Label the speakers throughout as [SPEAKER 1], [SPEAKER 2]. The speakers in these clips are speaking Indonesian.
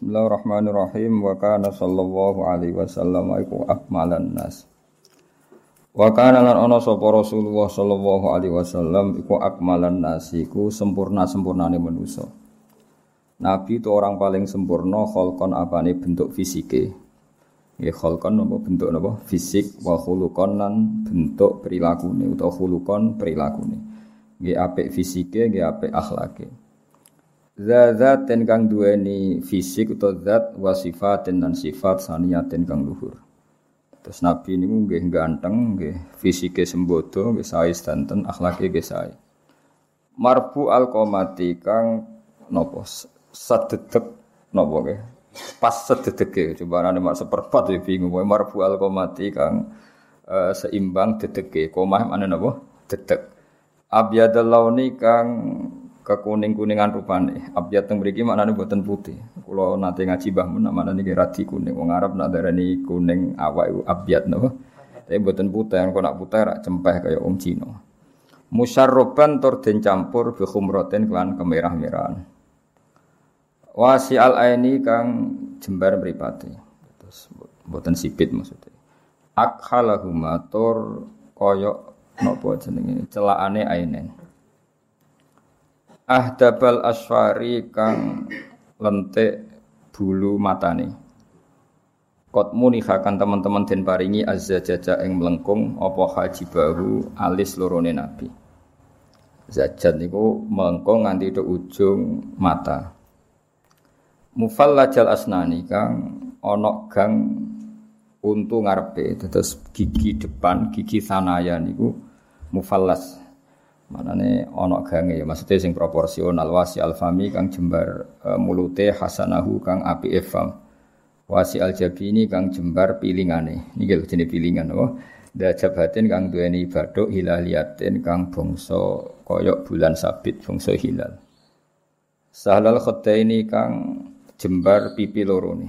[SPEAKER 1] Bismillahirrahmanirrahim wa kana sallallahu alaihi wasallam iku akmalan nas. Wa kana lan ana sapa Rasulullah sallallahu alaihi wasallam iku akmalan nas iku sempurna-sempurnane manusa. Nabi itu orang paling sempurna kholkon apane bentuk fisike. Ya kholkon apa bentuk apa? Fisik wa khuluqon lan bentuk perilakune utawa khuluqon perilakune. Nggih apik fisike, nggih apik akhlake. Zat ten kang duweni fisik atau zat wa sifatin dan sifat saniyatin kang luhur. Terus Nabi ini nggih ganteng, nggih fisike sembodo, nggih sae sedanten, akhlake nggih sae. Marfu al qomati kang nopo sededek nopo nggih. Pas sededeke coba ane mak seperempat ya bingung marfu al qomati kang uh, seimbang dedeke. Komah mana nopo? Dedek. Abyadal launi kang kekuning-kuningan rupane. Abyad teng mriki maknane boten putih. Kula nate ngaji Mbah Mun maknane niki radi kuning. Wong Arab nak darani kuning awak iku abyad napa. Tapi boten putih, kok nak putih rak cempeh kaya wong Cina. Musyarroban tur den campur bi khumratin kelan kemerah-merahan. Wasi al aini kang jembar mripate. Terus boten sipit maksudnya. Akhalahuma tur kaya napa jenenge celakane ainen ahdabal asfari kang lentik bulu matane Kot munihakan teman-teman den paringi azza jaja ing melengkung apa hajibahu alis lorone nabi. Zajat niku melengkung nganti ke ujung mata. Mufallajal asnani kang onok gang untu ngarepe terus gigi depan gigi sanaya niku mufallas Manane ana gange ya maksudnya sing proporsional wasi alfami kang jembar e, mulute hasanahu kang api efam. Wasi aljabini kang jembar pilingane. Niki lho jenenge pilingan apa? Da jabatin kang duweni baduk hilaliatin kang bangsa koyok bulan sabit bangsa hilal. Sahlal ini kang jembar pipi loro ni.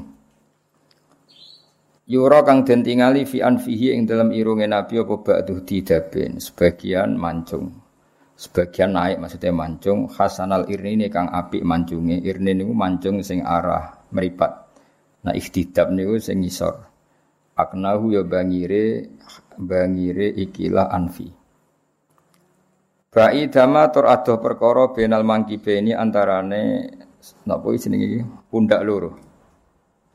[SPEAKER 1] Yura kang den tingali fi anfihi ing dalam irunge Nabi apa ba'du didaben sebagian mancung sebagian naik maksudnya mancung. Hasanal irni ini kang api mancungnya irni ini mancung sing arah meripat. Nah ikhtidab niku sing ngisor. Aknahu ya bangire bangire ikilah anfi. Ba'i dama tur adoh perkara benal mangkibe ini antarane napa jenenge pundak loro.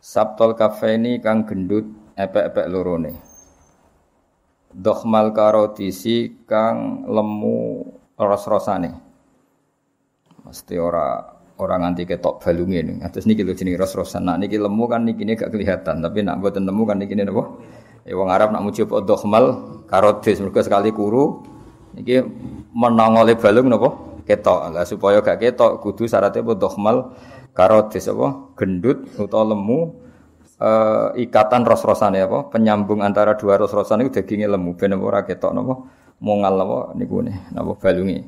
[SPEAKER 1] Sabtol kafeni kang gendut epek-epek lorone. Dokhmal karotisi kang lemu ros-rosane. Mesti ora orang nganti ketok balunge ning. Atus niki lho jenenge ros-rosan. Nah niki lemu kan niki gak kelihatan, tapi nak mboten lemu kan niki napa? Ya wong Arab nak muji apa dokhmal karotis mergo sekali kuru niki menongole balung napa? Ketok. Lah supaya gak ketok kudu syaratnya apa dokhmal karotis apa? Gendut utawa lemu uh, ikatan ros-rosane apa? Penyambung antara dua ros-rosan itu dagingnya lemu ben ora ketok napa? Mongal apa niku ne? Napa balunge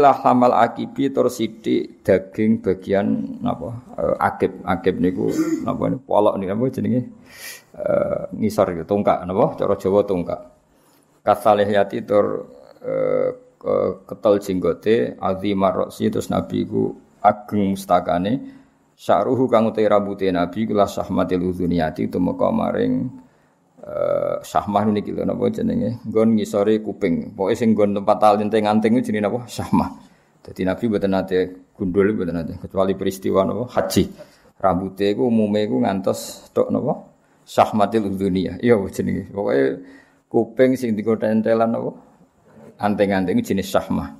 [SPEAKER 1] lah hamal akibi tur sithik daging bagian napa uh, akib akib niku napa niku polok niku napa jenenge? Uh, ngisor gitu tungkak napa cara Jawa tungkak. Kasalihiyati tur uh, ketel jenggote azimar roksi terus nabi ku ageng mustakane sya'ruhu kang utai rambute nabi kula sahmatil uzuniyati tumeka maring uh, syahmah niki lho napa jenenge? Nggon ngisore kuping. Pokoke sing nggon tempat talinteng anting jenenge napa? Syahmah. Dadi nabi mboten nate gundul mboten nate kecuali peristiwa napa? Haji. Rambute iku umume iku ngantos tok napa? Syahmatil dunia iya jenenge? Pokoke kuping sing digo tentelan napa? Anting-anting jenis syahmah.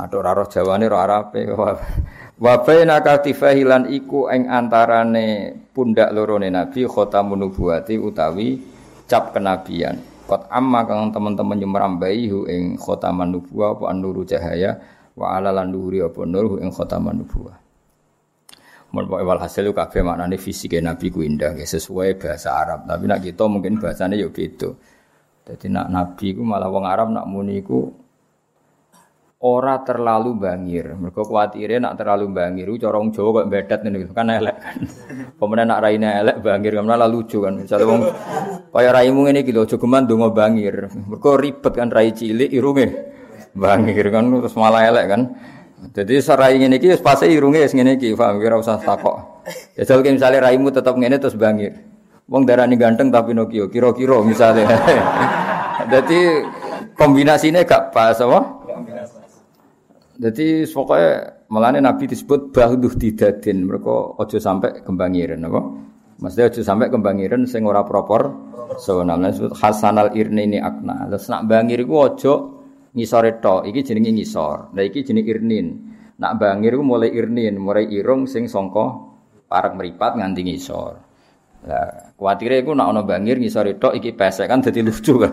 [SPEAKER 1] Aduh raro jawane ro arape Wa baina katifahilan iku ing antarane pundak lorone Nabi khatamun nubuwati utawi cap kenabian. Kot amma kang teman-teman nyemrambai hu ing khataman nubuwah apa nuru cahaya wa ala lan nuri apa nur hu ing khataman nubuwah. Mun pokoke walhasil kabeh maknane fisike Nabi ku indah sesuai bahasa Arab. Tapi nak kita mungkin bahasane yo beda. Dadi nak Nabi ku malah wong Arab nak muni ku ora terlalu bangir. Mergo kuwatire nak terlalu bangir wong Jawa kok bedat ngene kan elek kan. Pemenang nak raine elek bangir kan malah lucu kan. Misale wong kaya raimu ngene iki lho aja geman bangir. Mergo ribet kan rai cilik irunge bangir kan terus malah elek kan. Jadi serai ngene iki pasti irunge wis ngene iki, paham ora usah takok. Jajal ki misale raimu tetep ngene terus bangir. Wong darani ganteng tapi Pinocchio, kira-kira misale. Jadi kombinasinya gak pas apa? Jadi pokoknya melane Nabi disebut bahduh didadin. Mereka ojo sampai kembangiran apa? Maksudnya ojo sampai kembangiran sing ora proper. So namanya disebut Hasanal Irni ini akna. Terus nak bangir ku ojo ngisore tok. Iki jenenge ngisor. Nah iki jenenge irnin. Nak bangir ku mulai irnin, mulai irung sing songko parak meripat nganti ngisor. Lah, kuwatire iku nak ana bangir ngisor tok iki pesek kan dadi lucu kan.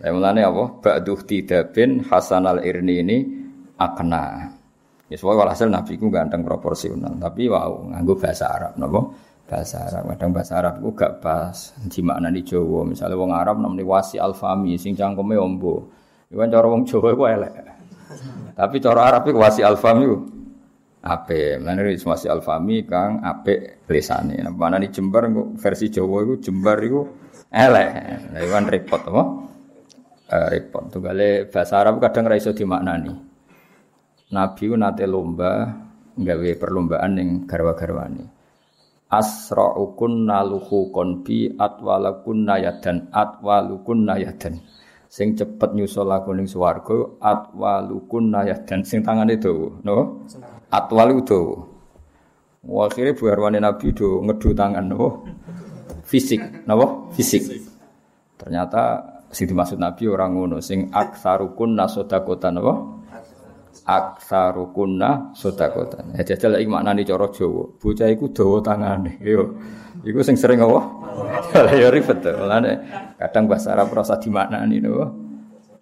[SPEAKER 1] Lah mulane apa? Ba'duh tidabin hasanal irni ini akna. Ya soalnya walhasil Nabi ku ganteng proporsional, tapi wow nganggo bahasa Arab napa? Bahasa Arab. Kadang bahasa Arab ku gak pas di makna di Jawa. Misalnya wong Arab namanya wasi alfami sing cangkeme ombo. Iku kan cara wong Jawa iku elek. Tapi cara Arab iku wasi alfami ku ape. Mulane wasi alfami kang tulisane. Nah, mana di Jember versi Jawa iku Jember iku elek. Kan repot apa? Uh, repot. Tunggale bahasa Arab kadang ra iso dimaknani. Nabi nate lomba nggawe perlombaan yang garwa-garwane. Asra'ukun naluhu konbi atwalakun nayadan atwalukun nayadan. Sing cepet nyusul aku ning swarga atwalukun nayadan sing tangane dawa, no? Atwalu dawa. Akhirnya bu Arwani Nabi do ngedu tangan, no? Fisik, no? Fisik. Ternyata sing dimaksud Nabi orang ngono sing aksarukun nasodakotan, no? Aksarukunna sodakotan. Ya jajal iki maknane cara Jawa. Bocah iku dawa tangane. Yo. Iku sing sering apa? Lah ya ribet to. kadang bahasa Arab rasa dimaknani no.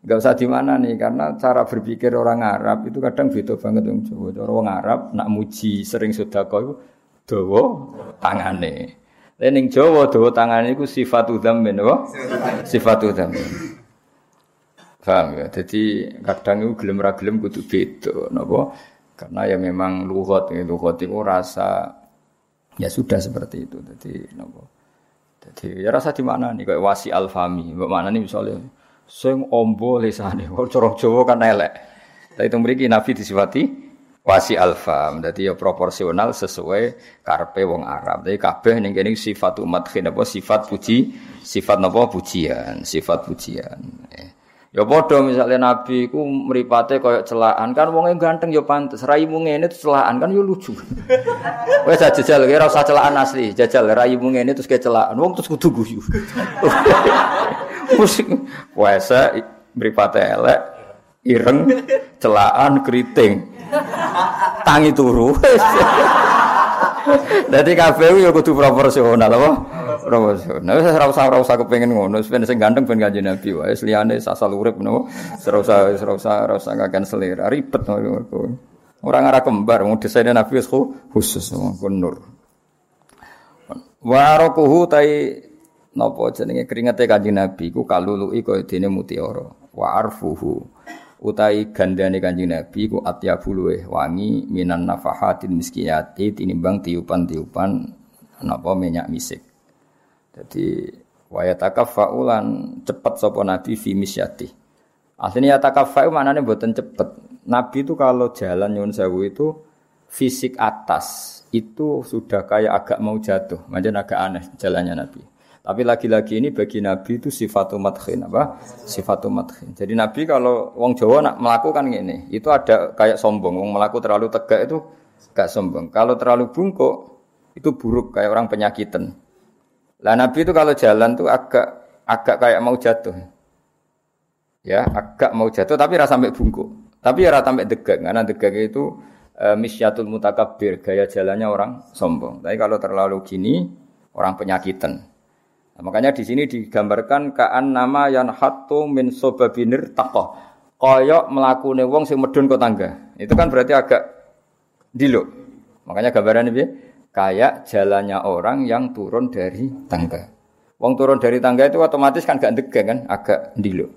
[SPEAKER 1] Enggak usah dimaknani karena cara berpikir orang Arab itu kadang beda banget wong Jawa. Cara wong Arab nak muji sering sedekah iku dawa tangane. Lah ning Jawa dawa tangane iku sifat dzammin apa? Sifat dzammin. Paham ya? Jadi kadang itu gelem ra gelem kudu beda napa? Karena ya memang lugat ya lugat itu rasa ya sudah seperti itu. Jadi napa? Jadi ya rasa di mana nih kayak wasi alfami. Mana nih misalnya sing ombo lesane. Kalau corong kan elek. Tapi itu mriki Nabi disifati wasi alfam. Jadi ya proporsional sesuai karpe wong Arab. Jadi kabeh ning kene sifat umat apa sifat puji, sifat napa pujian, sifat pujian. Eh. Ya padha misalnya nabi ku mripate kaya celaan kan wong ganteng ya pantes raimu ngene terus celaan kan yo lucu. Wes jajal kira usah celaan asli, jajal raimu ngene terus kayak celaan wong terus kudu guyu. Musik puasa mripate elek ireng celaan keriting. Tangi turu. Dadi kabeh yo kudu proporsional apa? Proporsional. Wis ora usah ora usah kepengin ngono, ben sing ganteng ben kanjeng Nabi wae. Liyane sasal napa? Usah ora usah ngaken selera. Ribet Orang arah kembar, mau desainnya Nabi khusus, nur. Warokuhu tai nopo jenenge keringete kanjeng Nabi ku kalului kaya dene mutiara. Wa arfuhu utai gandane kanjeng Nabi ku atyabu wangi minan nafahatin miskiyati tinimbang tiupan-tiupan napa minyak misik. Jadi waya takafaulan cepet sapa Nabi fi misyati. Aslinya takafau maknanya buatan cepet. Nabi itu kalau jalan nyun sewu itu fisik atas itu sudah kayak agak mau jatuh, macam agak aneh jalannya Nabi. Tapi lagi-lagi ini bagi Nabi itu sifat madkhin apa? Sifat madkhin. Jadi Nabi kalau wong Jawa nak melakukan ini, itu ada kayak sombong. Wong melaku terlalu tegak itu gak sombong. Kalau terlalu bungkuk itu buruk kayak orang penyakitan. Lah Nabi itu kalau jalan tuh agak agak kayak mau jatuh. Ya, agak mau jatuh tapi rasa sampai bungkuk. Tapi ya rasa sampai degak karena degak itu e, misyatul mutakabir, gaya jalannya orang sombong. Tapi kalau terlalu gini orang penyakitan. Nah, makanya di sini digambarkan kaan nama yang hatu min sobabinir takoh. Koyok melakune wong sing medun ke tangga. Itu kan berarti agak diluk. Makanya gambaran ini kayak jalannya orang yang turun dari tangga. Wong turun dari tangga itu otomatis kan gak dega kan, agak diluk.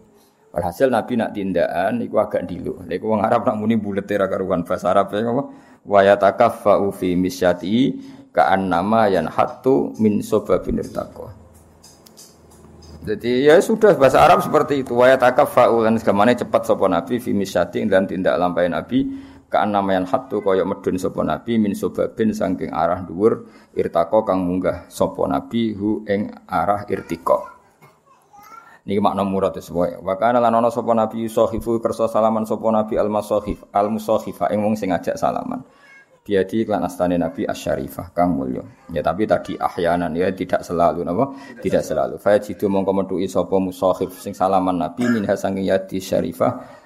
[SPEAKER 1] Walhasil Nabi nak tindakan iku agak diluk. Lha iku wong Arab nak muni bulet era karuan bahasa Arab ya apa? Wa yatakaffa fi misyati ka'an nama yang hatu min sobabinir taqwa. Jadi ya sudah bahasa Arab seperti itu. Wa yatakafa'u lan segamane cepat sapa Nabi fi misyati dan tindak lampai Nabi kaan namayan hatu kaya medun sapa nabi min sobabin saking arah dhuwur irtako kang munggah sapa nabi hu ing arah irtiko Niki makna murad sesuai. Wa kana lan ana sapa nabi yusahifu kersa salaman sapa nabi al masahif al musahifa ing wong sing ngajak salaman. Biadi klan astane nabi asyarifah kang mulya. Ya tapi tadi ahyanan ya tidak selalu napa? Tidak selalu. Fa jitu mongko metuki sapa musahif sing salaman nabi min hasangi yadi syarifah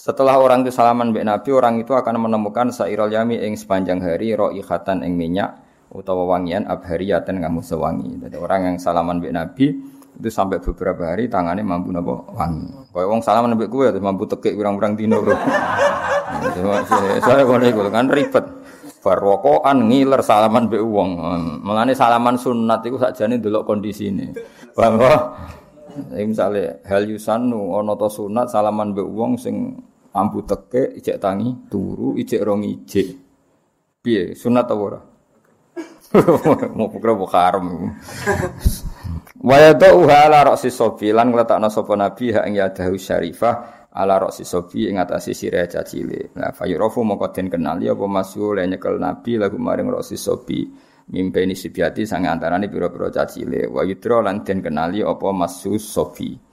[SPEAKER 1] setelah orang itu salaman mbek Nabi, orang itu akan menemukan sairul yami ing sepanjang hari roihatan ing minyak utawa wangian abhariyatan ngamu sewangi. Jadi orang yang salaman mbek Nabi itu sampai beberapa hari tangannya mampu nopo wangi. Kau wong salaman mbek kowe mampu tekik kurang-kurang dino, Bro. Saya kono iku kan ribet. Barwokoan ngiler salaman mbek wong. Mulane salaman sunat iku sakjane ndelok kondisine. Paham misalnya hal yusanu ono to sunat salaman be wong sing ambu teke ijek tangi turu ijek rong ijek. Piye sunat ta ora? Mau pukul mau haram Waya uha ala roksi sobi lan ngletakno sapa nabi ha ing yadahu syarifah ala roksi sobi ing atase sirah cacile. Nah fayurofu mongko den kenali apa masul nyekel nabi lagu maring roksi sobi. Mimpeni sibiati sang antarane pira-pira cacile. Wa yudra lan den kenali apa masus sofi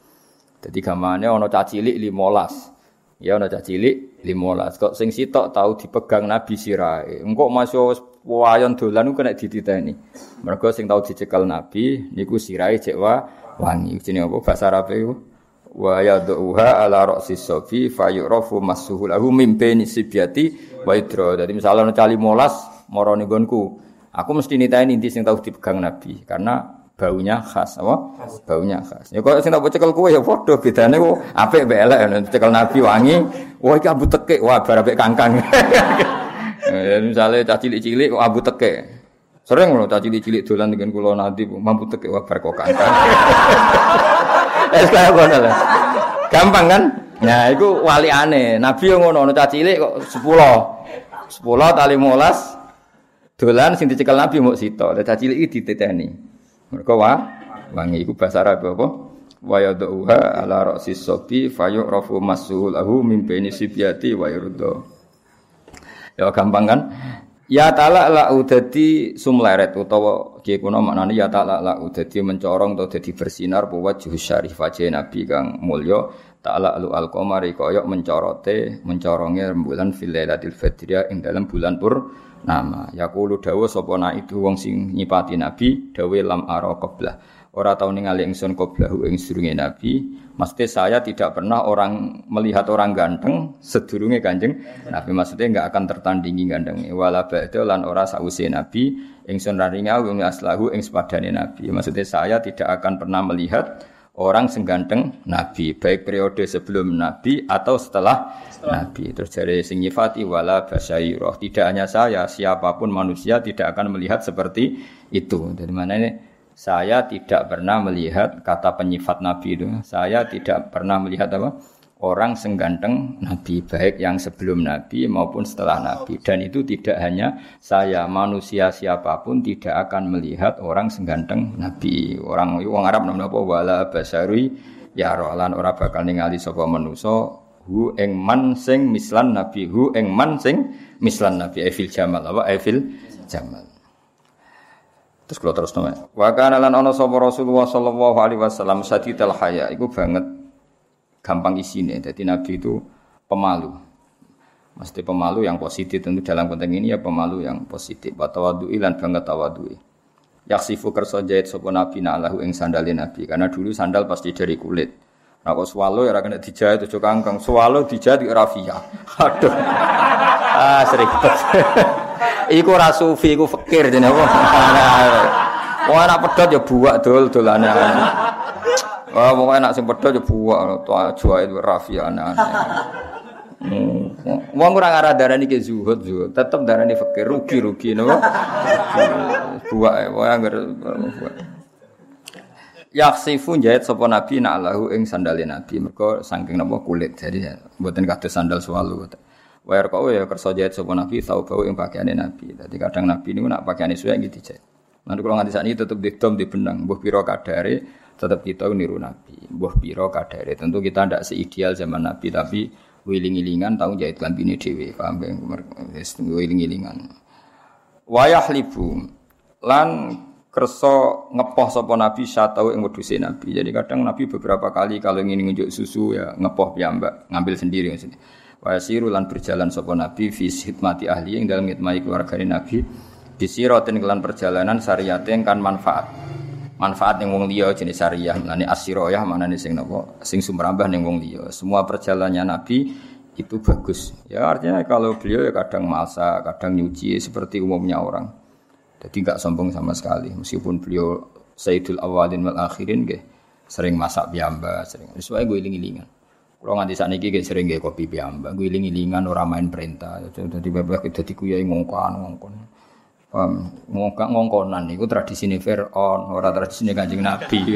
[SPEAKER 1] dadi gamane ana cacilik 15 ya ana cacilik 15 kok sing sitok tau dipegang nabi sirahe engko masuk wayon dolan kena dititeni. Mergo sing tau dicekel nabi niku sirahe cek wa wangi. Jenenge apa? Bahasa Arab iku? Wa yad'uha ala ra'si sofi fayurafu masuhu lahu mimpeni sibiati wa yudra. Dadi misalnya ana cali 15 marane gonku Aku mesti nitain inti sing tahu dipegang Nabi karena baunya khas, apa? Baunya khas. Ya kok sing tak cekel kowe ya padha bedane kok apik mbek elek cekel Nabi wangi, wah abu tekek, wah bar apik kangkang. ya misale cah cilik-cilik kok abu tekek. Sering lho cah cilik-cilik dolan dengan kula nanti mampu tekek wah kok kangkang. Es kaya ngono. Gampang kan? Nah, itu wali aneh. Nabi yang ngono, cah cilik kok 10. 10 tali 15 Dolan sing dicekel Nabi mau sito, lah cilik iki diteteni. Mergo wa wangi iku bahasa Arab apa? Wa yadhuha ala ra'si sobi fayu'rafu masuhul lahu min baini sibyati wa yurdo. Ya gampang kan? Ya ta'ala la udadi sumleret utawa kiye maknane ya ta'ala la udadi mencorong atau dadi bersinar buat juhus syarif wajah Nabi kang mulya ta'ala lu al-qamari mencorote mencoronge rembulan fil lailatul fadriyah ing dalam bulan pur nama. Yaqulu dawa sapa itu wong sing nyipati nabi dawe lam ara qablah. Ora tau ningali ingsun qablahu ing sedurunge nabi. Maksudnya saya tidak pernah orang melihat orang ganteng sedurunge kanjeng Nabi. Maksudnya enggak akan tertandingi ganteng. Wala ba'da lan ora sause Nabi. Ingsun raringa wong aslahu ing sepadane Nabi. Maksudnya saya tidak akan pernah melihat orang sengganteng Nabi, baik periode sebelum Nabi atau setelah, setelah. Nabi. Terus dari sing nyifati wala basairoh. Tidak hanya saya, siapa pun manusia tidak akan melihat seperti itu. Dari mana ini? Saya tidak pernah melihat kata penyifat Nabi itu. Saya tidak pernah melihat apa? Orang sengganteng Nabi baik yang sebelum Nabi maupun setelah Nabi. Dan itu tidak hanya saya manusia siapa pun tidak akan melihat orang sengganteng Nabi. Orang wong Arab namanya apa? Wala basari ya rolan ora bakal ningali sapa manusa hu ing man sing mislan Nabi hu ing man sing mislan Nabi. Evil Jamal apa? Evil Jamal. Terus kalau terus nama. Wa kana lan Rasulullah sallallahu alaihi wasallam sadidal haya iku banget gampang isine. Jadi Nabi itu pemalu. Mesti pemalu yang positif tentu dalam konteks ini ya pemalu yang positif. Watawadu ilan banget tawadui. Yaksifu kerso jahit sopo Nabi na'lahu ing sandalin Nabi. Karena dulu sandal pasti dari kulit. Nah kok swallow ya kena dijahit tujuh kangkang. Swallow dijahit di rafia. Aduh. ah seribet. iku rasufi, iku fakir? Wah anak pedot ya buak dol dolane. Wah, pokoknya nak sing padha yo buak to aja itu rafi aneh-aneh. Hmm. Wong ora ngarah darani ke zuhud zuhud, tetep darani fakir rugi-rugi napa. Buak wae, wae anggar buak. Yaksifu jahit sapa nabi nak lahu ing sandale nabi mergo saking napa kulit jadi mboten kados sandal swalu Wae kok ya kersa jahit sapa nabi tau bau ing pakaiane nabi. Dadi kadang nabi niku nak pakaiane suwe nggih dijahit. Nanti kalau nganti saat ini tetap didom di benang, buah piro kadare tetap kita niru Nabi. Mbah piro kadare. Tentu kita tidak seideal zaman Nabi tapi wiling-wilingan tahu jahit lambine dhewe, paham wiling-wilingan. Wayah libu lan kerso ngepoh sapa nabi satau ing wedhuse nabi. Jadi kadang nabi beberapa kali kalau ingin ngunjuk susu ya ngepoh piyambak, ngambil sendiri maksudnya. Wa yasiru lan berjalan sapa nabi fi hikmati ahli yang dalam ngitmai keluarga nabi disiratin kelan perjalanan syariate kan manfaat manfaat yang wong liya jenis syariah mlane asyiroyah manane sing napa sing sumrambah ning wong liya. Semua perjalanannya nabi itu bagus. Ya artinya kalau beliau ya kadang masa kadang nyuci seperti umumnya orang. Jadi nggak sombong sama sekali. Meskipun beliau Sayyidul Awalin wal Akhirin gak sering masak piyamba sering. Sesuai gue iling-ilingan. Kalau nganti saat ini sering gak kopi piyamba gue iling-ilingan orang main perintah. Jadi bebek jadi kuyai ngongkon ngongkon Ngongkak ngongkonan itu tradisi ini Fir'aun, tradisi ini kanjeng Nabi.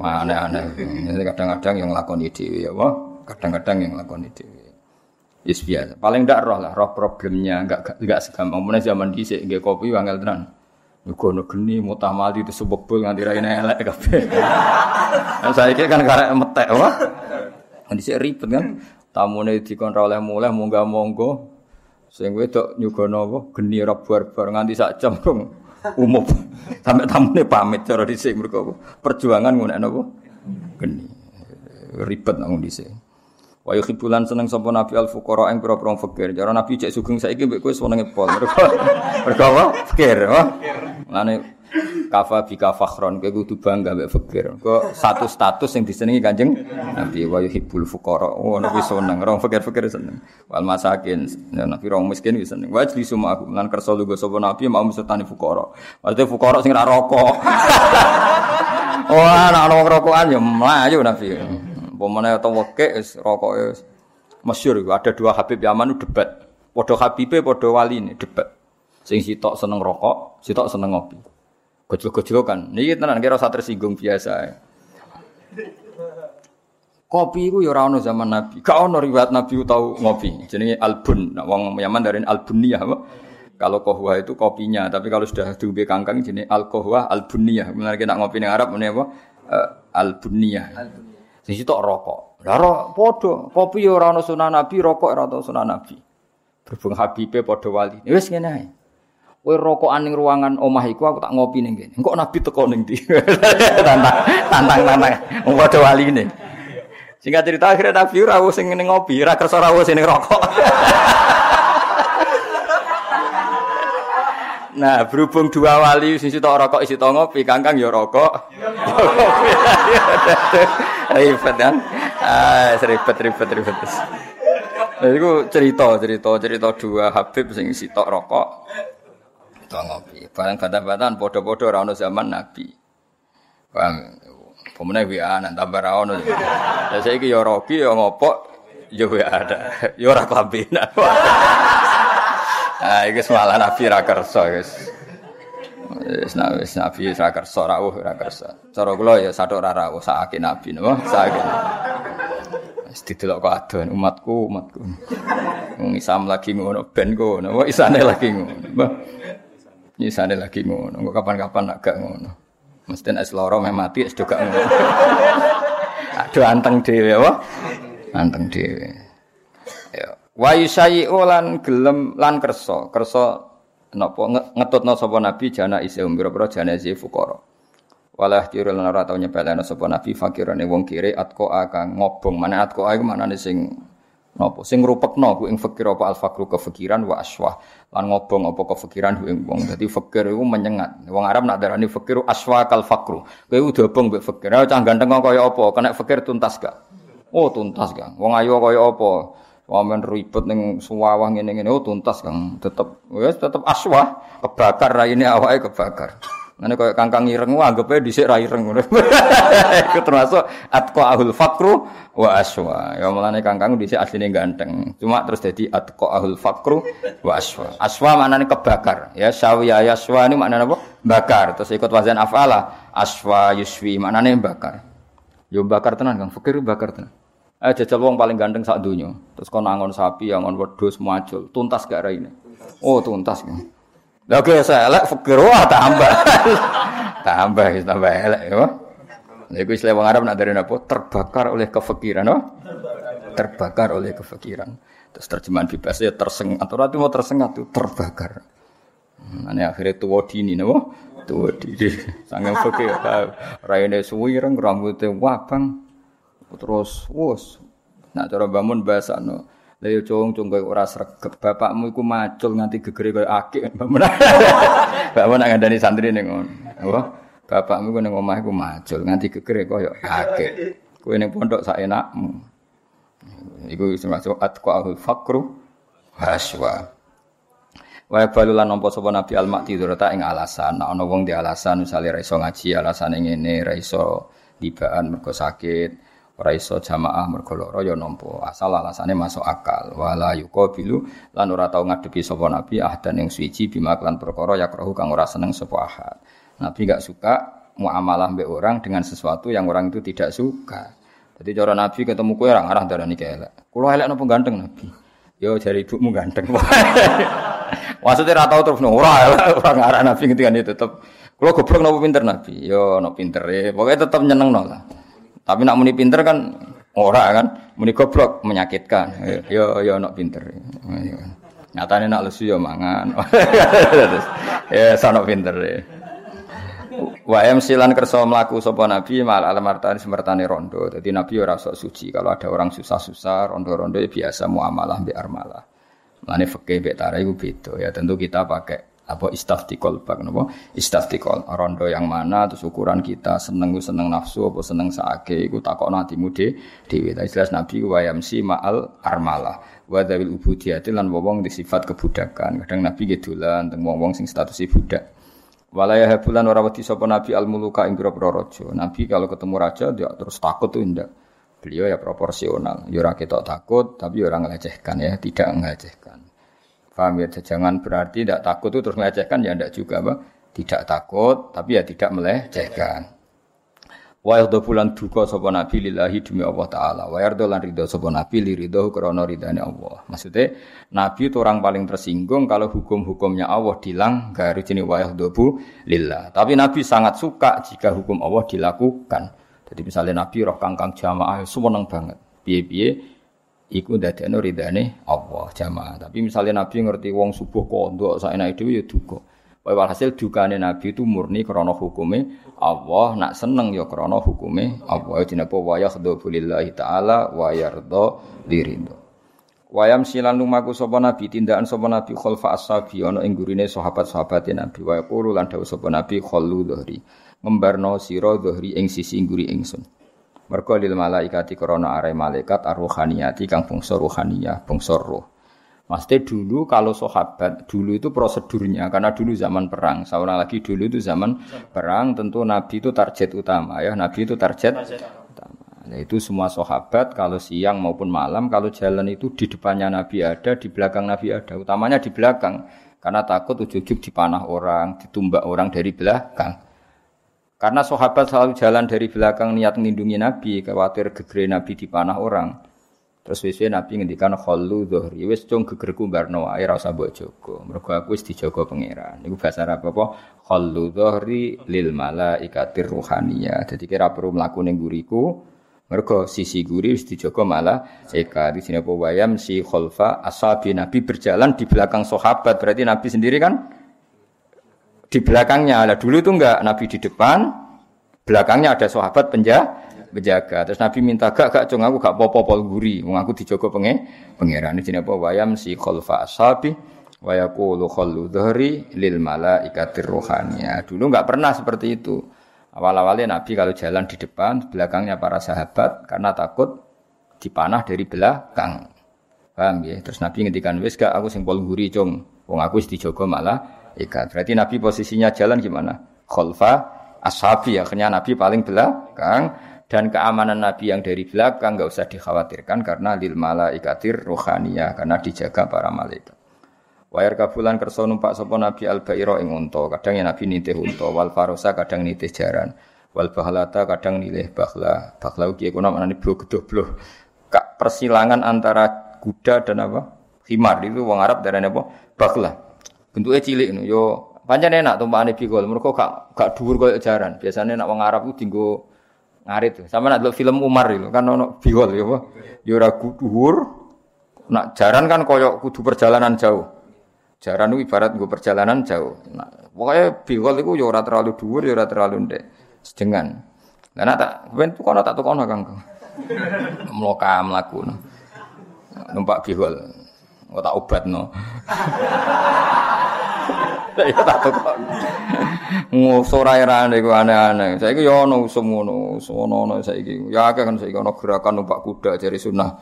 [SPEAKER 1] Aneh-aneh. Kadang-kadang yang lakoni dewi ya, wah. Kadang-kadang yang lakoni dewi. Yes biasa. Paling ndak roh lah, roh problemnya enggak enggak segampang. Mana zaman dhisik nggih kopi wangel tenan. Nyugono geni mutah mati itu sebebul nganti ra elek kabeh. Saya kan karek metek wah. Dhisik ribet kan. Tamune dikon ra oleh mulai munggah monggo Sing wedok nyugono apa geni ora barbar nganti sak jam dong umum. Sampai tamune pamit cara dhisik mergo perjuangan ngono napa? Geni. Ribet nang dhisik. Wa yuhibbulan seneng sapa Nabi al fuqara ing pira-pira fakir. Cara Nabi cek sugeng saiki mbek kowe senenge pol. Mergo mergo apa? Fakir, apa? Lane kafa bika fakhron kowe kudu bangga mbek fakir. Kok satu status yang disenengi Kanjeng Nabi wa yuhibbul fuqara. Oh nabi seneng, orang fakir-fakir seneng. Wal masakin, ya, nabi orang miskin wis seneng. Wa jli suma aku lan kersa lugo sapa nabi mau mestani fuqara. Maksudnya fuqara sing ra rokok. Wah, ana wong rokokan ya mlayu nabi. Pomane to wekek wis rokoke masyhur ada dua Habib Yaman debat. Padha Habibe padha waline debat. Sing sitok seneng rokok, sitok seneng ngopi. Gojlok-gojlokan. Niki tenan kira usah tersinggung biasa. Kopi itu ya ora zaman Nabi. Gak ono riwayat Nabi tahu ngopi. Jenenge albun. Nah, wong Yaman dari albuniyah apa? Kalau kohwa itu kopinya, tapi kalau sudah diubi kangkang jenis alkohwa albuniyah. Mulane kita ngopi ning Arab meneh apa? Uh. Sing sitok rokok. Lah ro padha, kopi ya ora Nabi, rokok ora ono Nabi. Berhubung Habibe padha wali. Wis ngene ae. Kowe rokokan ning ruangan omah iku aku tak ngopi ning kene. Engko nabi teko ning ndi? tantang tantang tantang. Wong padha waline. Singkat cerita akhirnya nabi ora sing ning ngopi, ora kersa ora sing ning rokok. Nah, berhubung dua wali sisi tok rokok isi tok ngopi, kangkang ya rokok. ribet kan? Ah, ribet ribet ribet. Nah, itu cerita cerita cerita dua Habib sing sitok rokok, Ketua ngopi. Barang bata-bataan podo-podo ora ono zaman Nabi. Paham? Pemene WA nang tambah ra ono. Ya saiki ya roki ya ngopo ya ada. Ya ora klambi. Ah iki malah Nabi ra kersa guys. Wis nak wis Nabi ra kersa rawuh ra kersa. Cara kula ya sathuk ra rawuh sakake Nabi napa sakake. Wis didelok kok adon umatku umatku. Wong lagi ngono ben. Wong isane lagi ngono. Nyisane lagi ngono, kok kapan-kapan agak ngono. Mesti nek loro meh mati wis gak ngono. Aduh anteng dhewe apa? Anteng dhewe. Ya. Wa yusayi lan gelem lan kersa. Kersa napa ngetutno sapa nabi jana isi umbira-pira jana isi fuqara. Walah kira lan ora tau nyepelene sapa nabi fakirane wong kire atko akang ngobong. Mana atko iku manane sing Napa sing ngrupekno ku ing fakir apa al fakru kefikiran wa aswah lan ngobong apa kefikiran ku ing wong. Dadi fakir iku menyengat. Wong Arab nak darani fakir aswa kal fakru. Kowe udah obong mbek fakir. Cah ganteng kaya apa? Kena fakir tuntas gak? Oh tuntas gak. Wong ayu kaya apa? Wamen ribet ning suwawah ngene-ngene oh tuntas Kang. Tetep wis tetep aswa kebakar raine awake kebakar. Ngene kaya kangkang ireng wae anggape dhisik ra ireng ngono. Termasuk atqa ahul fakru wa aswa. Ya mulane kangkang dhisik asline ganteng. Cuma terus dadi atqa ahul fakru wa aswa. Aswa maknane kebakar. Ya sawiya yaswa ini maknane apa? Bakar. Terus ikut wazan afala. Aswa yuswi maknane bakar. Yo bakar tenan Kang. Fikir bakar tenan. Eh jajal wong paling ganteng sak donya. Terus kon angon sapi, angon wedhus, macul, tuntas gak raine. Oh, tuntas. Kan. Kaya saya elek fakir wah tambah. tambah tambah elek ya. Lha iku istilah wong Arab nak dari napa terbakar oleh kefikiran no? terbakar oleh kefakiran. Terus terjemahan bebasnya tersengat. Orang itu mau tersengat tuh terbakar. Nah, akhirnya tua dini, nabo tua dini. Sangat fakir. Rayane suwireng, rambutnya wabang. Terus, wos. Nah, cara bangun bahasa no. Lha cung cung kowe ora sregep. Bapakmu iku macul nganti gegere koyo akik. Bapakmu nak ngandani santri ning ngono. Apa? Bapakmu ku ning omah iku macul nganti gegere koyo akik. Kowe ning pondok sak enakmu. Iku termasuk atqaul fakru haswa. Wa balulan nampa sapa Nabi al-Maktidur ta ing alasan. Nek ana wong di alasan misale ra iso ngaji, alasane ngene, ra iso dibaan mergo sakit, ora iso jamaah mergo lara ya asal alasane masuk akal. Wala yuqabilu lan ora tau ngadepi sapa nabi ahdan yang suci bima lan perkara yakrahu kang ora seneng sapa ahad. Nabi gak suka muamalah mbek orang dengan sesuatu yang orang itu tidak suka. Jadi cara nabi ketemu kowe orang arah darani kelek. Kula elek napa ganteng nabi? Yo jari ibumu ganteng. Maksudnya ra tau terus ora ora ngarah nabi ketika itu tetep. Kula goblok napa pinter nabi? Yo no pinter e pokoknya tetep nyeneng no lah tapi nak muni pinter kan ora kan, muni goblok menyakitkan. Yo yo nak pinter. Nyatane nak lesu yo mangan. ya sono pinter. Wa silan kersa mlaku sapa nabi mal alamartani semertane rondo. Dadi nabi ora sok suci. Kalau ada orang susah-susah rondo-rondo ya biasa muamalah mbek armalah. Lane fikih mbek tara iku beda ya. Tentu kita pakai apa istaftikol bak napa istaftikol rondo yang mana terus ukuran kita seneng seneng nafsu apa seneng saake iku takok nanti mude dhewe ta jelas nabi wa yamsi ma'al armalah. Wa dawil ubudiyati lan wong di sifat kebudakan. Kadang nabi gedolan teng wong-wong sing status budak. Walaya habulan ora wedi sapa nabi al muluka ing pira nabi kalau ketemu raja dia terus takut tuh indah beliau ya proporsional. Ya ora ketok takut tapi ya ora ngelecehkan ya tidak ngelecehkan Paham ya? Jangan berarti tidak takut itu terus melecehkan ya tidak juga, Pak. Tidak takut tapi ya tidak melecehkan. Wa yardo bulan duka sapa nabi lillahi demi Allah taala. Wa yardo lan ridho sapa nabi li ridho krana ridane Allah. Maksudnya nabi itu orang paling tersinggung kalau hukum-hukumnya Allah dilanggar jenis wa yardo bu lillah. Tapi nabi sangat suka jika hukum Allah dilakukan. Jadi misalnya nabi roh kangkang jamaah seneng banget. Piye-piye iku ndadekno ridane Allah jamaah. Tapi misalnya Nabi ngerti wong subuh kondok saenake dhewe ya duka. Wae walhasil dukane Nabi itu murni krana hukume Allah, nak seneng ya krana hukume Allah. Dinapa wa yakhdhu taala wa yarda liridho. Wayam silan lumaku sapa nabi tindakan sapa nabi khalfa ashabi ana ing gurine sahabat-sahabate nabi wa yaqulu lan dawuh sapa nabi khallu dhahri ngembarno sira dhahri ing sisi ngguri ingsun. Mergo lil malaikati krana are malaikat arruhaniyati kang bangsa ruhaniyah, bangsa roh. Maksudnya dulu kalau sahabat dulu itu prosedurnya karena dulu zaman perang. Seorang lagi dulu itu zaman perang tentu Nabi itu target utama ya. Nabi itu target utama. Nah, itu semua sahabat kalau siang maupun malam kalau jalan itu di depannya Nabi ada, di belakang Nabi ada. Utamanya di belakang karena takut ujug-ujug dipanah orang, ditumbak orang dari belakang. Karena sahabat selalu jalan dari belakang niat melindungi Nabi, khawatir gegere Nabi dipanah orang. Terus wis Nabi ngendikan khallu dhuhri, wis cung gegerku barno wae ora usah mbok jaga. Mergo aku wis dijaga pangeran. Niku bahasa Arab apa? Khallu dhuhri lil malaikatir ruhaniyah. Jadi kira perlu mlaku ning guriku, mergo sisi guri wis dijaga malah eka di sini apa wayam si khalfa ashabi Nabi berjalan di belakang sahabat. Berarti Nabi sendiri kan di belakangnya. Lah dulu itu enggak Nabi di depan, belakangnya ada sahabat penjaga. Terus Nabi minta gak gak cung aku gak popo pol guri, wong aku dijogo penge pangeran. Ini apa wayam si khalfa ashabi wa yaqulu khallu dhahri lil malaikatir rohania. Dulu enggak pernah seperti itu. Awal-awalnya Nabi kalau jalan di depan, belakangnya para sahabat karena takut dipanah dari belakang. Paham ya? Terus Nabi ngendikan wis gak aku sing pol guri cung. Wong aku dijogo malah ikat. Berarti Nabi posisinya jalan gimana? Khalfa ashabi akhirnya Nabi paling belakang dan keamanan Nabi yang dari belakang nggak usah dikhawatirkan karena lil malaikatir rohania karena dijaga para malaikat. Wayar kabulan kerso numpak sopo Nabi al bairo ing unta, kadang ya Nabi nitih unta, wal farosa kadang nitih jaran, wal bahlata kadang nilih bahla. Bahla ugi kuna manane blo gedo blo. Kak persilangan antara kuda dan apa? Himar itu wong Arab darane apa? Bahla. Bentuknya cilik nu yo pancen enak tumpakane bigol. Mergo gak gak dhuwur koyo jaran. Biasanya nak wong Arab ku dinggo Ngarit. Sama nak film Umar kan ono biwol ya apa? Ya ora. Nak jaran kan koyo kudu perjalanan jauh. Jaran itu ibarat gue perjalanan jauh. Nah, pokoknya biwol itu ya ora terlalu dhuwur ya ora terlalu ndek. Sedengan. Lah nak tak ben tukono tak tukono Kang. Mloka mlaku. Numpak biwol. Kok tak obatno. Ya tak tukok. Ngusora erane iku aneh-aneh. Saiki ya ana usum ngono, ono saiki. Ya akeh kan saiki ana gerakan numpak kuda dari sunah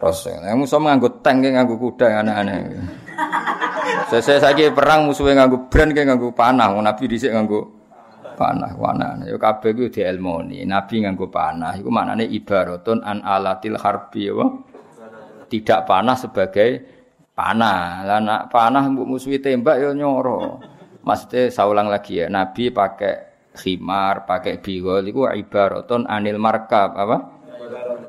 [SPEAKER 1] Rasul. Yang musuh nganggo tank nganggo kuda aneh-aneh. Saya saiki perang musuhe nganggo brand ke nganggo panah, Nabi dhisik nganggo panah wana. Ya kabeh kuwi dielmoni. Nabi nganggo panah iku maknane ibaratun an alatil harbi ya. Tidak panah sebagai panah. Lah nak panah mbok musuhi tembak ya nyoro. Maksudnya saya ulang lagi ya, Nabi pakai khimar, pakai bigol itu ibaratun anil markab apa?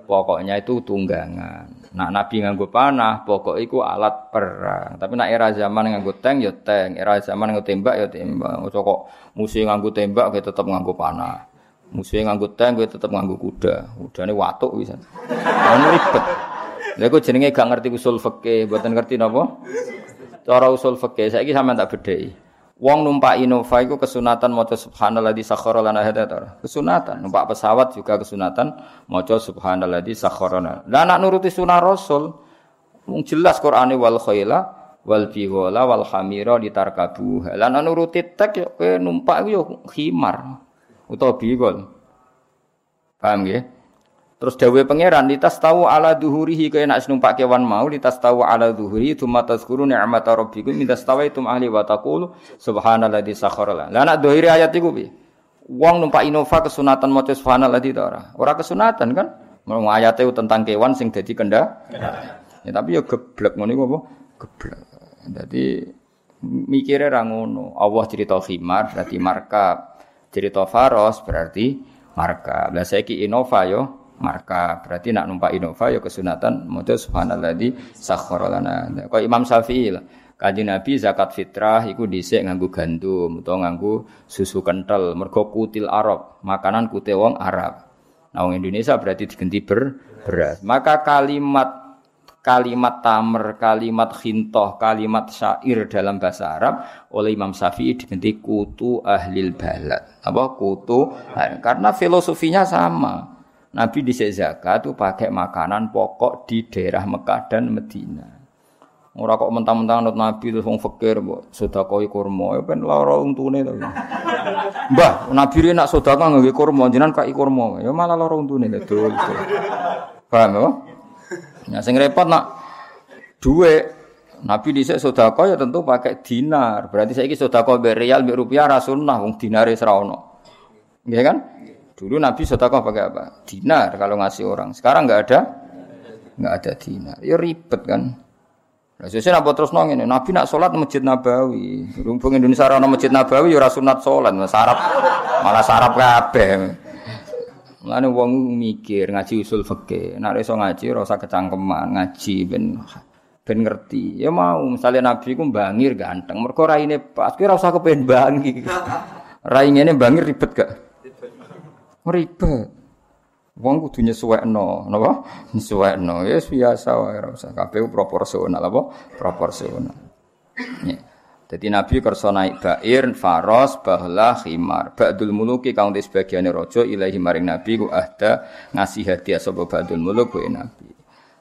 [SPEAKER 1] Pokoknya itu tunggangan. Nah, Nabi nganggo panah, pokok itu alat perang. Tapi nak era zaman nganggo tank ya tank, era zaman nganggo tembak ya tembak. Ojo kok musuh nganggo tembak kita tetap nganggo panah. Musuh nganggo tank kita tetap nganggo kuda. Kudane watuk bisa. Ini ribet. Lha kok jenenge gak ngerti usul fikih, mboten ngerti napa? Cara usul fikih saiki sampean tak bedheki. Wong numpak Innova iku kesunatan maca subhanalladzi sakhkhara lana hadza Kesunatan numpak pesawat juga kesunatan maca subhanalladzi sakhkhara lana. Lah nak nuruti sunah Rasul wong jelas Qur'ane wal khaila wal bighala wal hamira ditarkabu. Lah nak nuruti tek yo numpak iku yo khimar utawa bigol. Paham nggih? Terus dawe pangeran litas tahu ala duhurihi kaya nak numpak kewan mau litas tahu ala duhuri tsumma tazkuru ni'mata rabbikum litas tawaitum ahli wa taqulu subhanalladzi sakhara Lah nak dohiri ayat iku piye? Wong numpak Innova kesunatan maca subhanalladzi ta ora? Ora kesunatan kan? Mau ayate tentang kewan sing dadi kenda. Ya, tapi ya geblek ngono iku apa? Geblek. Dadi mikire ra ngono. Allah cerita khimar berarti marka. Cerita faros berarti marka. Lah saiki Innova yo marka berarti nak numpak Innova ya kesunatan maca subhanalladzi sakhkhara lana kok Imam Syafi'i Kanjeng Nabi zakat fitrah iku dhisik nganggo gandum utawa nganggo susu kental mergo kutil Arab makanan kute wong Arab nah wong Indonesia berarti diganti ber beras maka kalimat kalimat tamer, kalimat khintoh, kalimat syair dalam bahasa Arab oleh Imam Syafi'i diganti kutu ahlil balad. Apa kutu? Karena filosofinya sama. Nabi di zakat itu pakai makanan pokok di daerah Mekah dan Medina. Ora kok mentang-mentang nut Nabi terus wong fakir mbok sedekah kurma, ya ben lara untune to. Mbah, Nabi ri nak sedekah nganggo kurma, jenengan kai kurma, ya malah lara untune dul. Paham ya? Nah sing repot nak duwe Nabi dhisik sedekah ya tentu pakai dinar. Berarti saiki sedekah mbek rial mbek rupiah ra sunnah wong dinare ora ono. Nggih kan? Dulu Nabi sedekah pakai apa? Dinar kalau ngasih orang. Sekarang nggak ada, nggak ada dinar. Ya ribet kan. Nah, sesuai apa terus nong ini? Nabi nak sholat masjid Nabawi. Rumpung Indonesia orang masjid Nabawi ya sunat sholat, sarap malah sarap kabeh. Mulane wong mikir ngaji usul fikih. Nek iso ngaji ora usah kecangkeman, ngaji ben ben ngerti. Ya mau misalnya Nabi ku bangir ganteng, mergo raine pas kuwi ora usah kepen bangi. Rai ngene bangir ribet gak? Ribet. Wong kudu nyesuwekno, napa? Nyesuwekno. Ya biasa wae ora usah kabeh proporsional apa? Proporsional. Ya. Jadi Nabi kersa naik bair, faros, bahla, khimar. Ba'dul muluki kang di sebagiane raja ilahi maring Nabi ku ahda ngasih hadiah sapa ba'dul muluk ku Nabi.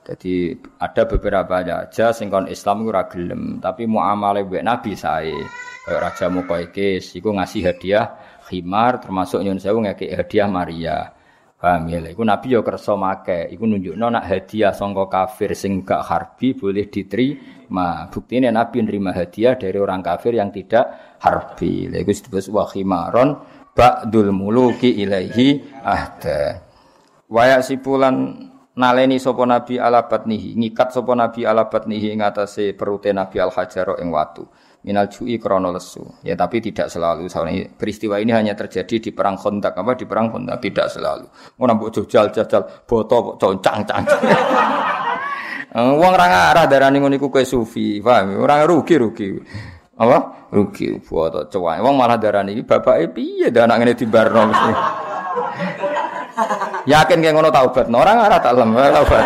[SPEAKER 1] Jadi ada beberapa raja sing kon Islam ora gelem, tapi muamalah mbek Nabi sae. Kayak Raja Muqaykis iku ngasih hadiah khimar termasuk nyun sewu ngekek hadiah Maria. Paham ya? Iku Nabi yo kersa make. Iku nunjukno nak hadiah sangka kafir sing gak harbi boleh diterima. Buktine Nabi nerima hadiah dari orang kafir yang tidak harbi. Lha iku disebut wa khimaron ba'dul muluki ilaihi ahda. Wayak sipulan naleni sapa nabi ala batnihi ngikat sapa nabi ala batnihi ing atase nabi al hajaro ing watu minal ju'i krono lesu. Ya tapi tidak selalu. Soalnya peristiwa ini hanya terjadi di perang kontak apa di perang kontak tidak selalu. Mau nambah jajal jajal boto concang cang. Wong ora ngarah darani ngono iku kowe sufi, paham? Ora rugi rugi. Apa? Rugi boto cowok. Wong malah darani iki bapake piye dah anak ngene dibarno mesti. Yakin kayak ngono taubat. Orang ora tak lem taubat.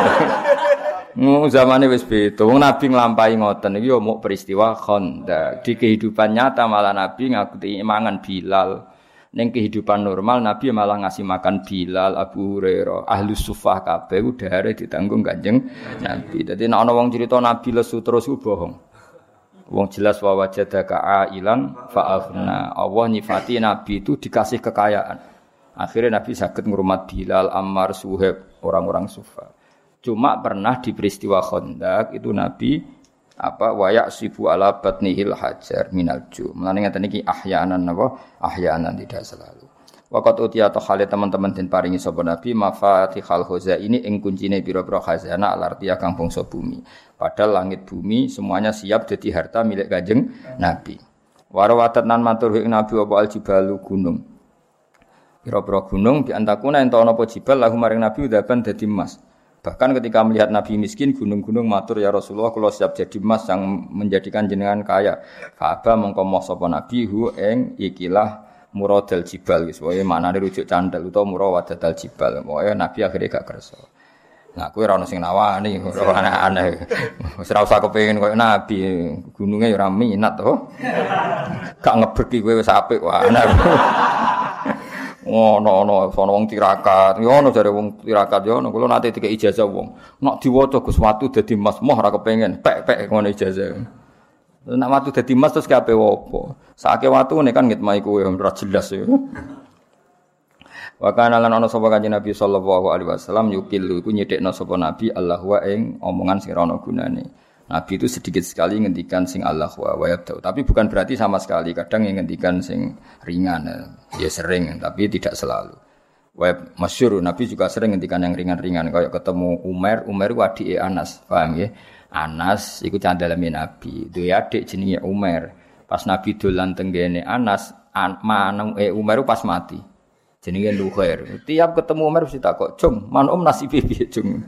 [SPEAKER 1] Mu zamane wis beda. Wong Nabi nglampahi ngoten iki yo peristiwa Khandaq. Di kehidupan nyata malah Nabi ngakuti mangan Bilal. Ning kehidupan normal Nabi malah ngasih makan Bilal, Abu Hurairah, ahli sufah kabeh udare ditanggung Kanjeng Nabi. Dadi nek ana wong cerita Nabi lesu terus ku bohong. Wong jelas wa wajadaka ailan fa'afna. Allah nyifati Nabi itu dikasih kekayaan. Akhirnya Nabi sakit ngurmat Bilal, Ammar, Suhaib, orang-orang sufa. Cuma pernah di peristiwa Khandaq itu Nabi apa wayak sibu ala batnihil hajar minal ju. Mulane ngaten iki ahyaanan napa? Ahyaanan tidak selalu. Waqat utia atau kali teman-teman den paringi sapa Nabi mafatihal khuza ini ing kuncine pira-pira khazanah alartia kang bangsa bumi. Padahal langit bumi semuanya siap jadi harta milik Kanjeng Nabi. Warawatat nan matur ing Nabi apa aljibalu gunung. Pira-pira gunung bi antakuna ento ana apa jibal lahu maring Nabi udaban dadi emas. Bahkan ketika melihat Nabi miskin, gunung-gunung matur ya Rasulullah kalau siap jadi emas yang menjadikan jenengan kaya. Ka'bah mongko moh sapa Nabi hu ing ikilah muradal jibal wae maknane rujuk candel utawa murawadal jibal. Wae Nabi akhirnya gak kersa. Nah, kowe ora ono sing nawani, ora aneh-aneh. Wis ora usah kepengin Nabi, gununge ora minat to. Gak ngeberki kowe wis apik wae. Ngono ono ana wong tirakat. Yo ono jare wong tirakat yo ono. Kula nate dikek ijazah wong. Nek diwaca Gus watu dadi mas moh ora kepengin. Pek-pek ngono ijazah. Nek watu dadi mas terus kabeh opo sake watu ne kan ngitmai kowe ora jelas yo Wa kana lan ana sapa kanjeng Nabi sallallahu alaihi wasallam yukil iku nyedekno sapa Nabi Allah wa ing omongan sing ora gunane Nabi itu sedikit sekali ngendikan sing Allah wa wa Tapi bukan berarti sama sekali. Kadang yang ngendikan sing ringan. Ya sering, tapi tidak selalu. Wa masyur, Nabi juga sering ngendikan yang ringan-ringan. Kayak ketemu Umar, Umar itu adik Anas. Paham ya? Anas itu candalami Nabi. Dia adik jenenge Umar. Pas Nabi dolan tenggene Anas, an, mana eh, Umar pas mati. Jenenge Luhair. Tiap ketemu Umar mesti takok, "Cung, man om nasibe piye, Cung?"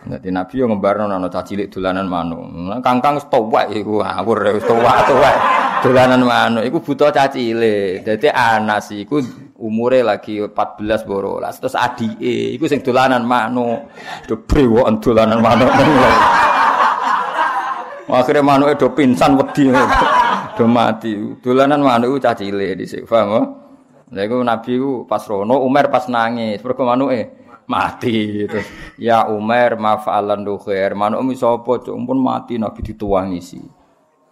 [SPEAKER 1] Dadi Nabi yo ngembarno ana cah cilik dolanan manuk. Kangkang wis tuwek iku ngawur wis tuwek-tuwek. Dolanan manuk iku buta cah cilik. Dadi Anas iku umure lagi 14 boro. Terus adike iku sing dolanan manuk. Do brewoken dolanan manuk. Akhirnya manuke do pingsan wedi. Do mati. Dolanan manuk cah cilik dhisik. Paham? Lha iku Nabi ku pas rono Umar pas nangis. Mergo manuke mati terus ya Umar mafa'alan khair manuk mi sapa cuk pun mati nabi dituwangi sih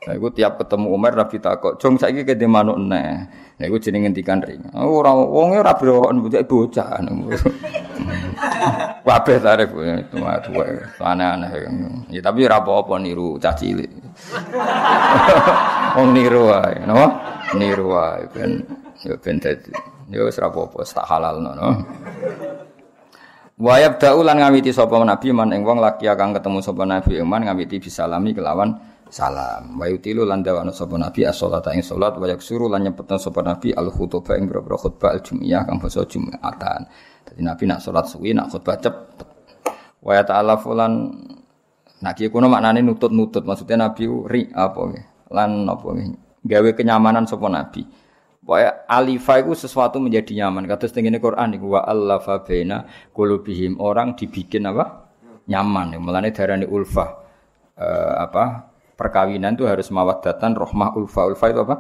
[SPEAKER 1] Nah, iku tiap ketemu Umar Nabi takok, "Jong saiki kete manuk neh." Nah, iku jenenge ngendikan ring. Oh, ora wonge ora browoken bocah bocah. Kabeh tarif itu mah tuwe. Aneh-aneh. Ya tapi ora apa-apa niru cah cilik. Wong niru wae, napa? Niru wae ben ya ben dadi. Ya wis ora apa-apa, tak halal no. Wayab da'u lan ngawiti sapa nabi man ing wong laki kang ketemu sapa nabi iman ngawiti bisalami kelawan salam. Wa yutilu lan dawana sapa nabi as-shalata ing salat wa yaksuru lan nyepetna sapa nabi al-khutbah ing boro khutbah al-jum'iyah kang basa Jumatan. Dadi nabi nak salat suwi nak khutbah cepet. Wa ya ta'ala fulan nak ki kuno maknane nutut-nutut maksudnya nabi ri apa lan apa gawe kenyamanan sapa nabi. Pokoknya alifa itu sesuatu menjadi nyaman. Kata setengah Quran itu wa allafa baina qulubihim orang dibikin apa? nyaman. Mulane darani ulfa uh, apa? perkawinan itu harus mawaddatan rohmah ulfa. Ulfa itu apa?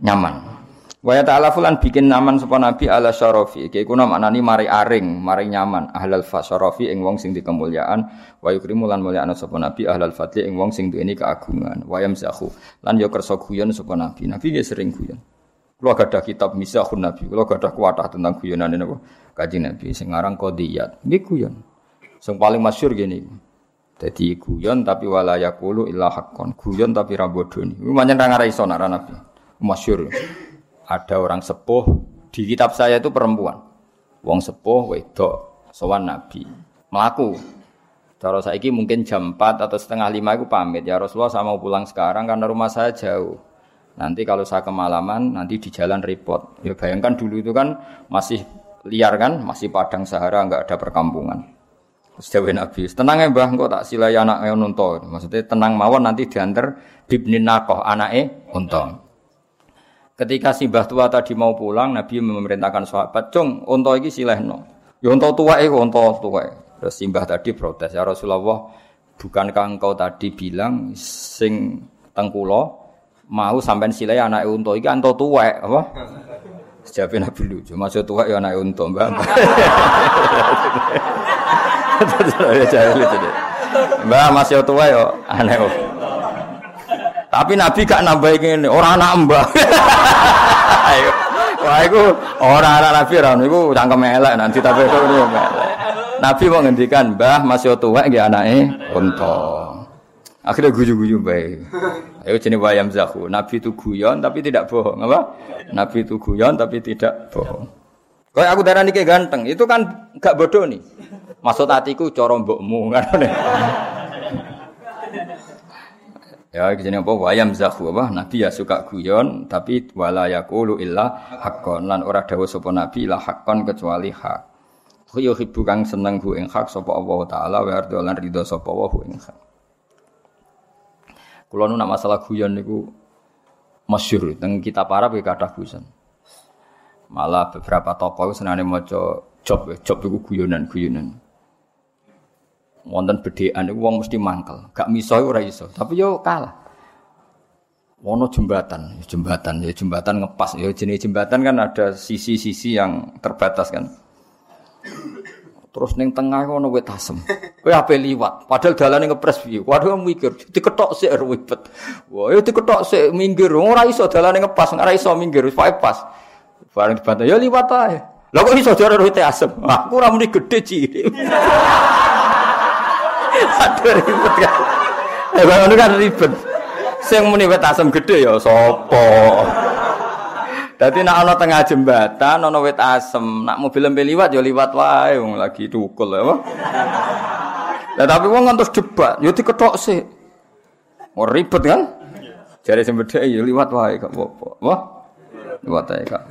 [SPEAKER 1] nyaman. Wa ta'ala fulan bikin nyaman sapa nabi ala syarafi. Iki maknani mari aring, mari nyaman. Ahlal fa syarafi ing wong sing dikemuliaan, wa yukrimu lan mulyakna sapa nabi ahlal fadli ing wong sing duweni keagungan. Wa yamsahu lan yo kersa guyon sapa nabi. Nabi nggih sering guyon. Kalau ada kitab Misahun Nabi, kalau ada kuatah tentang guyonan ini? Kaji Nabi, sekarang kodiyat, ini guyon. Yang paling masyur gini, jadi guyon tapi walayakulu ilah hakon, guyon tapi rambodoni. Ini macam orang arah iso Nabi, masyur. Ada orang sepuh di kitab saya itu perempuan, wong sepuh wedok, sowan Nabi, melaku. Cara saya mungkin jam 4 atau setengah lima itu pamit ya Rasulullah saya mau pulang sekarang karena rumah saya jauh. Nanti kalau saya kemalaman, nanti di jalan repot. Ya bayangkan dulu itu kan masih liar kan, masih padang sahara, nggak ada perkampungan. Jawa Nabi, tenang ya mbah, kok tak silai anak unta. Maksudnya tenang mawon nanti diantar bibnin nakoh anake unta. Ketika si mbah tua tadi mau pulang, Nabi memerintahkan sahabat, cung unta iki silehno. Ya unta tua iku unta tua. Terus simbah tadi protes ya Rasulullah, bukankah engkau tadi bilang sing tengkulo mau sampean silai anak unta iki unta tua apa? Sejapin Nabi lucu, maksud tua ya anak unta, Mbak. Mbak masih tua ya aneh. Tapi Nabi gak nambahi ngene, ora anak. Ayo. Wah iku ora anak Nabi ora niku cangkem elek nanti tapi kok elek. Nabi mau ngendikan, "Mbah masih tuwek nggih anake unta." Akhirnya guyu-guyu bae. Ayo jenis wayam zahu. Nabi itu guyon tapi tidak bohong, apa? Nabi itu guyon tapi tidak bohong. Kayak aku darah kayak ganteng, itu kan gak bodoh nih. Maksud hatiku coro mbokmu kan. Ya, jenenge apa? Wayam zahu apa? Nabi ya suka guyon, tapi wala yaqulu illa haqqan. Lan ora dawuh sapa nabi illa haqqan kecuali hak. Yo hibu kang seneng hu ing hak sapa Allah taala wa lan ridho sapa wa hu ing hak. Kula nu nak masalah guyon niku masyhur teng kitab Arab ya kathah guyon. Malah beberapa tokoh senane maca job, job iku guyonan-guyonan wonten bedhekan iku wong mesti mangkel. Gak miso ora iso, tapi yo kalah. Wono jembatan, jembatan ya jembatan ngepas ya jenis jembatan kan ada sisi-sisi yang terbatas kan. Terus neng tengah ono wit asem. Kowe ape liwat, padahal dalane ngepres piye. Waduh mikir, diketok sik ribet. Wah, yo diketok sik minggir, ora iso dalane ngepas, ora iso minggir, wis pas. Bareng dibantah, ya liwat ae. Lah kok iso jare wit asem? Aku ora muni gedhe cilik. Aduh ribet kan. Ya ngono kan ribet. Sing muni wet asem gedhe ya sapa? Dadi nek ana tengah jembatan ana wit asem, nak mobil lempe liwat ya liwat wae wong lagi tukul ya. Lah tapi wong ngantos debat, ya diketok sih. Oh ribet kan? Jare sing bedhe ya liwat wae gak apa-apa. Wah. Liwat ae gak.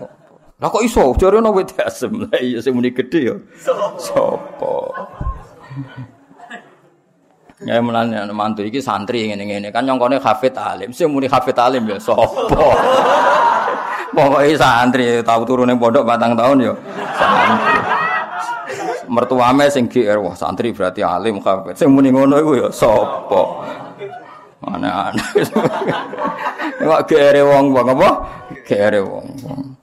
[SPEAKER 1] Lah kok iso jare ana wit asem. Lah iya sing muni gedhe ya. Sapa? Ya mulane mantu iki santri ngene-ngene kan nyongkone hafid alim. Sing muni hafid alim ya sapa? Pokoke santri tau turun ning pondok batang tahun ya santri. Mertuame sing GR wah santri berarti alim hafid. Sing muni ngono iku ya sapa? Mana-ana. Nek GR wong wong apa? GR wong.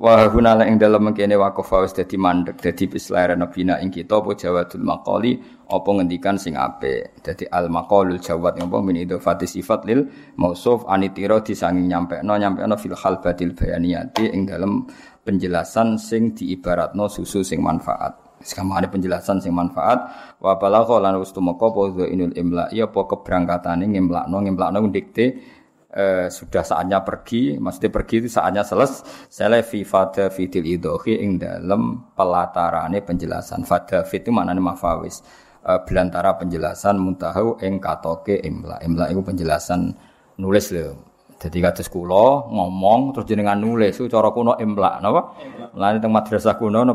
[SPEAKER 1] Wa hunala ing dalem mengkene waqafa wis dadi mandek dadi bislaira nabina ing kita apa jawadul maqali apa ngendikan sing apik? Dadi al maqalul jawad apa? Min idhofati sifat lil mausuf anitira disanging nyampekno nyampekno fil hal badil bayaniyati ing dalem penjelasan sing diibaratno susu sing manfaat. Sekarang ada penjelasan sing manfaat wa balagha lan wis tumeka apa inul imla iya apa keberangkatane ngemlakno ngemlakno dikte eh, sudah saatnya pergi, maksudnya pergi itu saatnya selesai. fi fada fitil idohi ing dalam pelatarane penjelasan. Fada fit itu maknanya mafawis. Eh, belantara penjelasan muntahu ing katoke imla. Imla itu penjelasan nulis lho. Jadi kados kula ngomong terus jenengan nulis itu cara kuno imla napa? Mulane teng madrasah kuno ana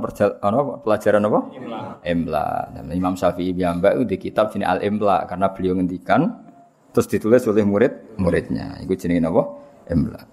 [SPEAKER 1] pelajaran napa? Imla. Imla. Imam Syafi'i piyambak di kitab sini Al Imla karena beliau ngendikan terus ditulis oleh murid muridnya. Itu jenenge napa? Imla.